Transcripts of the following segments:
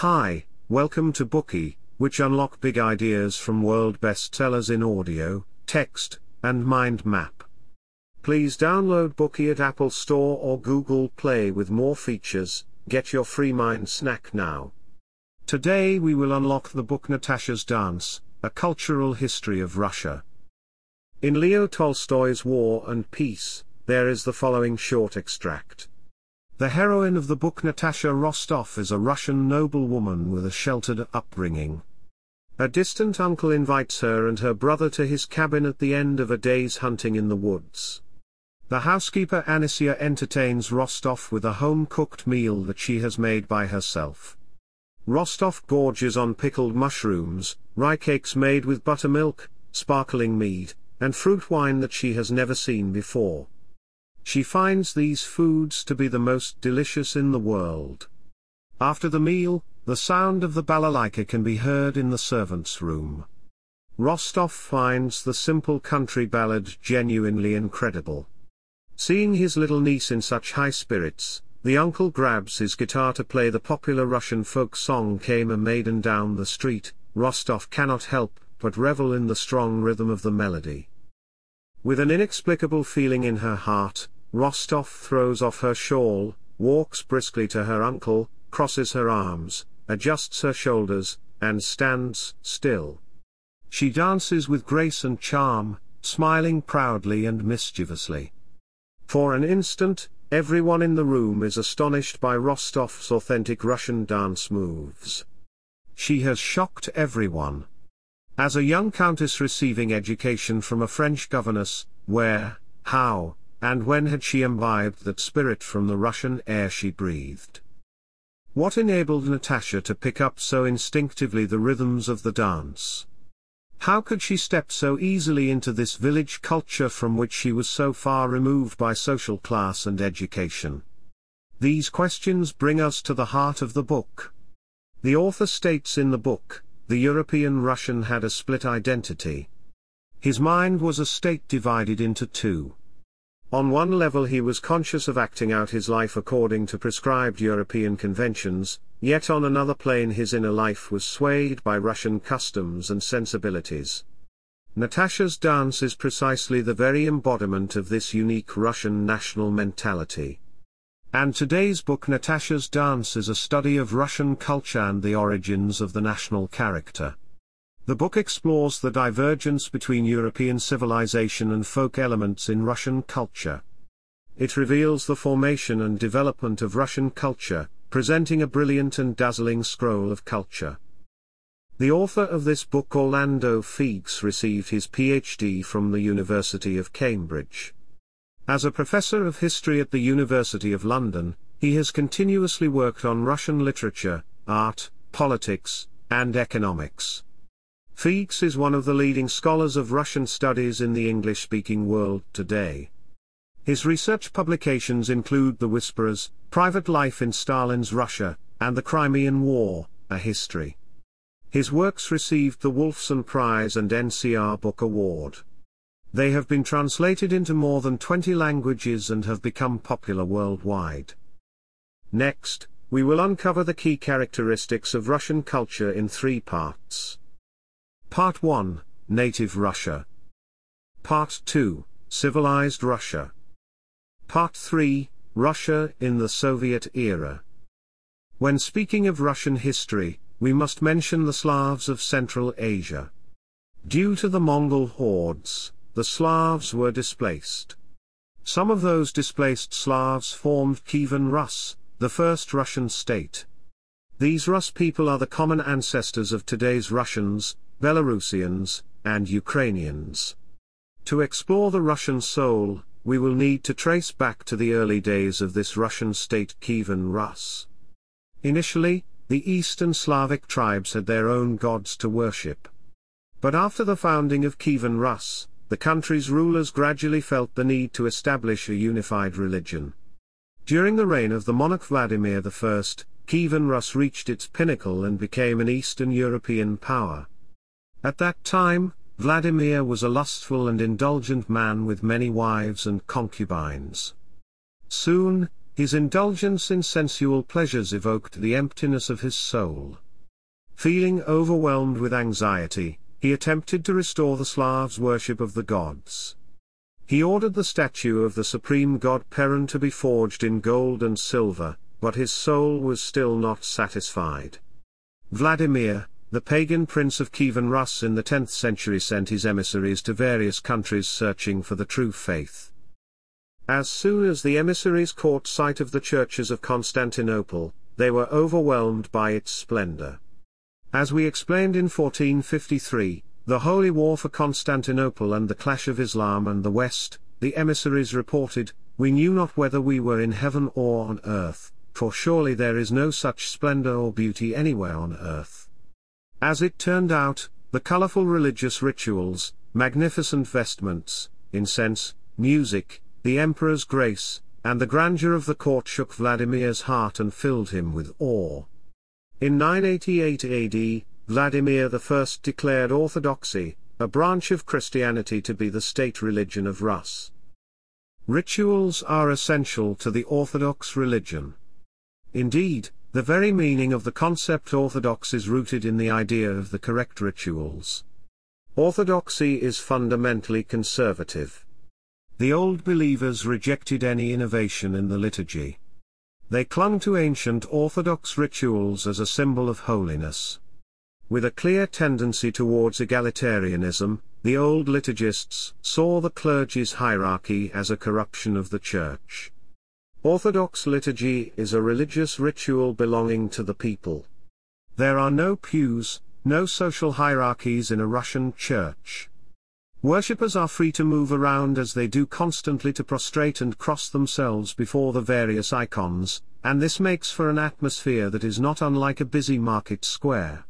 Hi, welcome to Bookey, which unlock big ideas from world bestsellers in audio, text, and mind map. Please download Bookey at Apple Store or Google Play with more features. Get your free mind snack now. Today we will unlock the book Natasha's Dance, A Cultural History of Russia. In Leo Tolstoy's War and Peace, there is the following short extract. The heroine of the book Natasha Rostov is a Russian noblewoman with a sheltered upbringing. A distant uncle invites her and her brother to his cabin at the end of a day's hunting in the woods. The housekeeper Anisia entertains Rostov with a home-cooked meal that she has made by herself. Rostov gorges on pickled mushrooms, rye cakes made with buttermilk, sparkling mead, and fruit wine that she has never seen before. She finds these foods to be the most delicious in the world. After the meal, the sound of the balalaika can be heard in the servants' room. Rostov finds the simple country ballad genuinely incredible. Seeing his little niece in such high spirits, the uncle grabs his guitar to play the popular Russian folk song Came a Maiden Down the Street, Rostov cannot help but revel in the strong rhythm of the melody. With an inexplicable feeling in her heart, Rostov throws off her shawl, walks briskly to her uncle, crosses her arms, adjusts her shoulders, and stands still. She dances with grace and charm, smiling proudly and mischievously. For an instant, everyone in the room is astonished by Rostov's authentic Russian dance moves. She has shocked everyone. As a young countess receiving education from a French governess, where, how, and when had she imbibed that spirit from the Russian air she breathed? What enabled Natasha to pick up so instinctively the rhythms of the dance? How could she step so easily into this village culture from which she was so far removed by social class and education? These questions bring us to the heart of the book. The author states in the book, the European Russian had a split identity. His mind was a state divided into two. On one level he was conscious of acting out his life according to prescribed European conventions, yet on another plane his inner life was swayed by Russian customs and sensibilities. Natasha's dance is precisely the very embodiment of this unique Russian national mentality. And today's book Natasha's Dance is a study of Russian culture and the origins of the national character. The book explores the divergence between European civilization and folk elements in Russian culture. It reveals the formation and development of Russian culture, presenting a brilliant and dazzling scroll of culture. The author of this book Orlando Figes received his PhD from the University of Cambridge. As a professor of history at the University of London, he has continuously worked on Russian literature, art, politics, and economics. Figes is one of the leading scholars of Russian studies in the English-speaking world today. His research publications include The Whisperers, Private Life in Stalin's Russia, and The Crimean War, A History. His works received the Wolfson Prize and NCR Book Award. They have been translated into more than 20 languages and have become popular worldwide. Next, we will uncover the key characteristics of Russian culture in three parts. Part 1 Native Russia. Part 2 Civilized Russia. Part 3 Russia in the Soviet era. When speaking of Russian history, we must mention the Slavs of Central Asia. Due to the Mongol hordes, the Slavs were displaced. Some of those displaced Slavs formed Kievan Rus, the first Russian state. These Rus people are the common ancestors of today's Russians, Belarusians, and Ukrainians. To explore the Russian soul, we will need to trace back to the early days of this Russian state Kievan Rus. Initially, the Eastern Slavic tribes had their own gods to worship. But after the founding of Kievan Rus, the country's rulers gradually felt the need to establish a unified religion. During the reign of the monarch Vladimir I, Kievan Rus reached its pinnacle and became an Eastern European power. At that time, Vladimir was a lustful and indulgent man with many wives and concubines. Soon, His indulgence in sensual pleasures evoked the emptiness of his soul. Feeling overwhelmed with anxiety, he attempted to restore the Slavs' worship of the gods. He ordered the statue of the supreme god Perun to be forged in gold and silver, but his soul was still not satisfied. Vladimir, the pagan prince of Kievan Rus in the 10th century sent his emissaries to various countries searching for the true faith. As soon as the emissaries caught sight of the churches of Constantinople, they were overwhelmed by its splendor. As we explained in 1453, the Holy War for Constantinople and the clash of Islam and the West, the emissaries reported, We knew not whether we were in heaven or on earth, for surely there is no such splendor or beauty anywhere on earth. As it turned out, the colorful religious rituals, magnificent vestments, incense, music, the emperor's grace, and the grandeur of the court shook Vladimir's heart and filled him with awe. In 988 AD, Vladimir I declared Orthodoxy, a branch of Christianity to be the state religion of Rus. Rituals are essential to the Orthodox religion. Indeed, the very meaning of the concept orthodox is rooted in the idea of the correct rituals. Orthodoxy is fundamentally conservative. The old believers rejected any innovation in the liturgy. They clung to ancient orthodox rituals as a symbol of holiness. With a clear tendency towards egalitarianism, the old liturgists saw the clergy's hierarchy as a corruption of the Church. Orthodox liturgy is a religious ritual belonging to the people. There are no pews, no social hierarchies in a Russian church. Worshippers are free to move around as they do constantly to prostrate and cross themselves before the various icons, and this makes for an atmosphere that is not unlike a busy market square.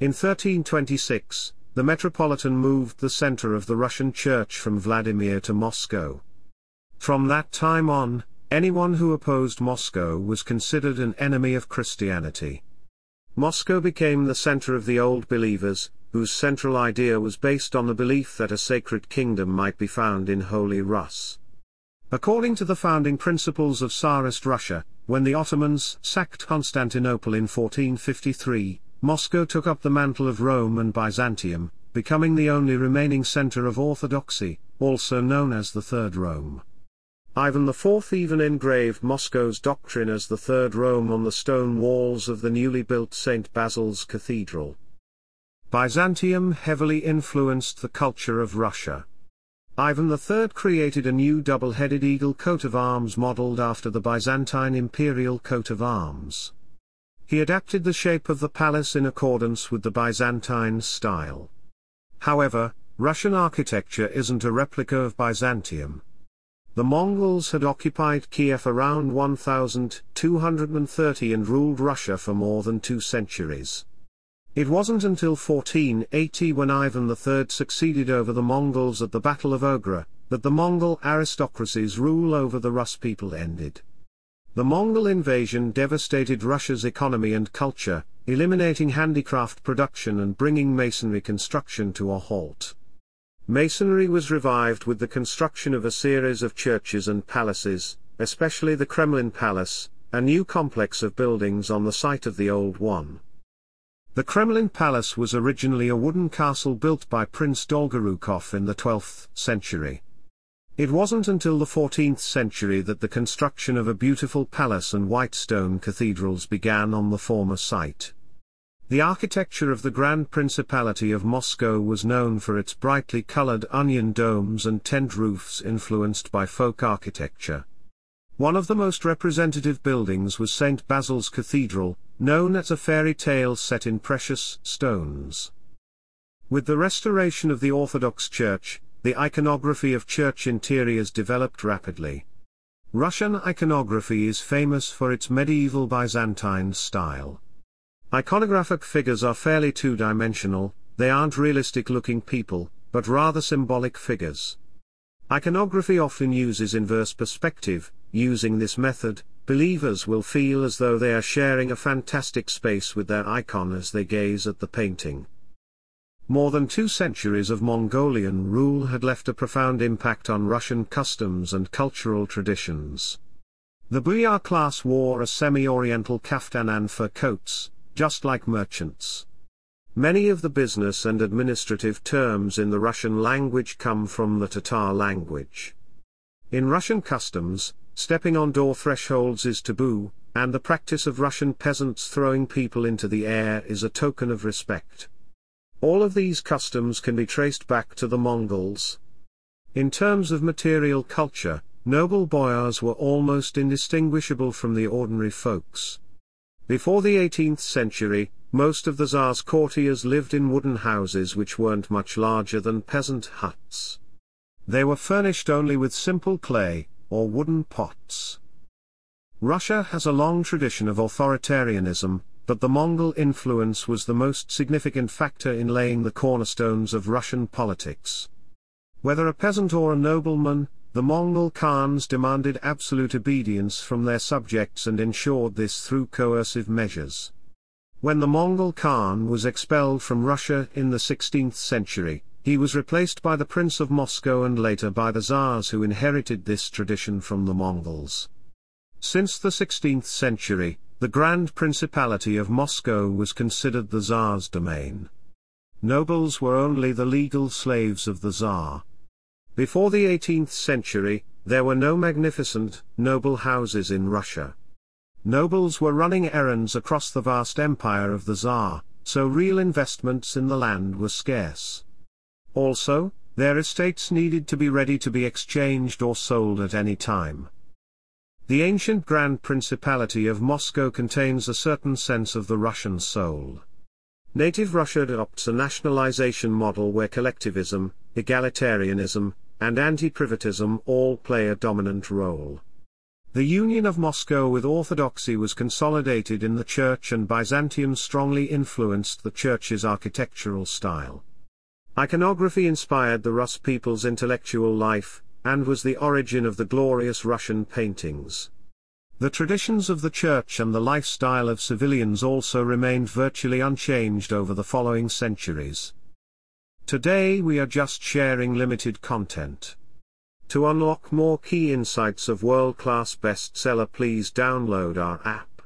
In 1326, the Metropolitan moved the center of the Russian Church from Vladimir to Moscow. From that time on, anyone who opposed Moscow was considered an enemy of Christianity. Moscow became the center of the Old Believers, whose central idea was based on the belief that a sacred kingdom might be found in Holy Rus. According to the founding principles of Tsarist Russia, when the Ottomans sacked Constantinople in 1453, Moscow took up the mantle of Rome and Byzantium, becoming the only remaining center of Orthodoxy, also known as the Third Rome. Ivan IV even engraved Moscow's doctrine as the Third Rome on the stone walls of the newly built St. Basil's Cathedral. Byzantium heavily influenced the culture of Russia. Ivan III created a new double-headed eagle coat of arms modeled after the Byzantine imperial coat of arms. He adapted the shape of the palace in accordance with the Byzantine style. However, Russian architecture isn't a replica of Byzantium. The Mongols had occupied Kiev around 1230 and ruled Russia for more than two centuries. It wasn't until 1480 when Ivan III succeeded over the Mongols at the Battle of Ugra, that the Mongol aristocracy's rule over the Rus people ended. The Mongol invasion devastated Russia's economy and culture, eliminating handicraft production and bringing masonry construction to a halt. Masonry was revived with the construction of a series of churches and palaces, especially the Kremlin Palace, a new complex of buildings on the site of the old one. The Kremlin Palace was originally a wooden castle built by Prince Dolgorukov in the 12th century. It wasn't until the 14th century that the construction of a beautiful palace and white stone cathedrals began on the former site. The architecture of the Grand Principality of Moscow was known for its brightly colored onion domes and tent roofs influenced by folk architecture. One of the most representative buildings was St. Basil's Cathedral, known as a fairy tale set in precious stones. With the restoration of the Orthodox Church, the iconography of church interiors developed rapidly. Russian iconography is famous for its medieval Byzantine style. Iconographic figures are fairly two-dimensional, they aren't realistic-looking people, but rather symbolic figures. Iconography often uses inverse perspective, using this method, believers will feel as though they are sharing a fantastic space with their icon as they gaze at the painting. More than two centuries of Mongolian rule had left a profound impact on Russian customs and cultural traditions. The boyar class wore a semi-oriental kaftan and fur coats, just like merchants. Many of the business and administrative terms in the Russian language come from the Tatar language. In Russian customs, stepping on door thresholds is taboo, and the practice of Russian peasants throwing people into the air is a token of respect. All of these customs can be traced back to the Mongols. In terms of material culture, noble boyars were almost indistinguishable from the ordinary folks. Before the 18th century, most of the Tsar's courtiers lived in wooden houses which weren't much larger than peasant huts. They were furnished only with simple clay, or wooden pots. Russia has a long tradition of authoritarianism, but the Mongol influence was the most significant factor in laying the cornerstones of Russian politics. Whether a peasant or a nobleman, the Mongol Khans demanded absolute obedience from their subjects and ensured this through coercive measures. When the Mongol Khan was expelled from Russia in the 16th century, he was replaced by the Prince of Moscow and later by the Tsars who inherited this tradition from the Mongols. Since the 16th century, the Grand Principality of Moscow was considered the Tsar's domain. Nobles were only the legal slaves of the Tsar. Before the 18th century, there were no magnificent, noble houses in Russia. Nobles were running errands across the vast empire of the Tsar, so real investments in the land were scarce. Also, their estates needed to be ready to be exchanged or sold at any time. The ancient Grand Principality of Moscow contains a certain sense of the Russian soul. Native Russia adopts a nationalization model where collectivism, egalitarianism, and anti-privatism all play a dominant role. The union of Moscow with Orthodoxy was consolidated in the Church and Byzantium strongly influenced the Church's architectural style. Iconography inspired the Rus people's intellectual life, and was the origin of the glorious Russian paintings. The traditions of the Church and the lifestyle of civilians also remained virtually unchanged over the following centuries. Today we are just sharing limited content. To unlock more key insights of world-class bestseller please download our app.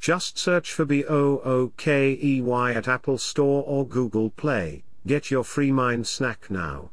Just search for B-O-O-K-E-Y at Apple Store or Google Play, get your free mind snack now.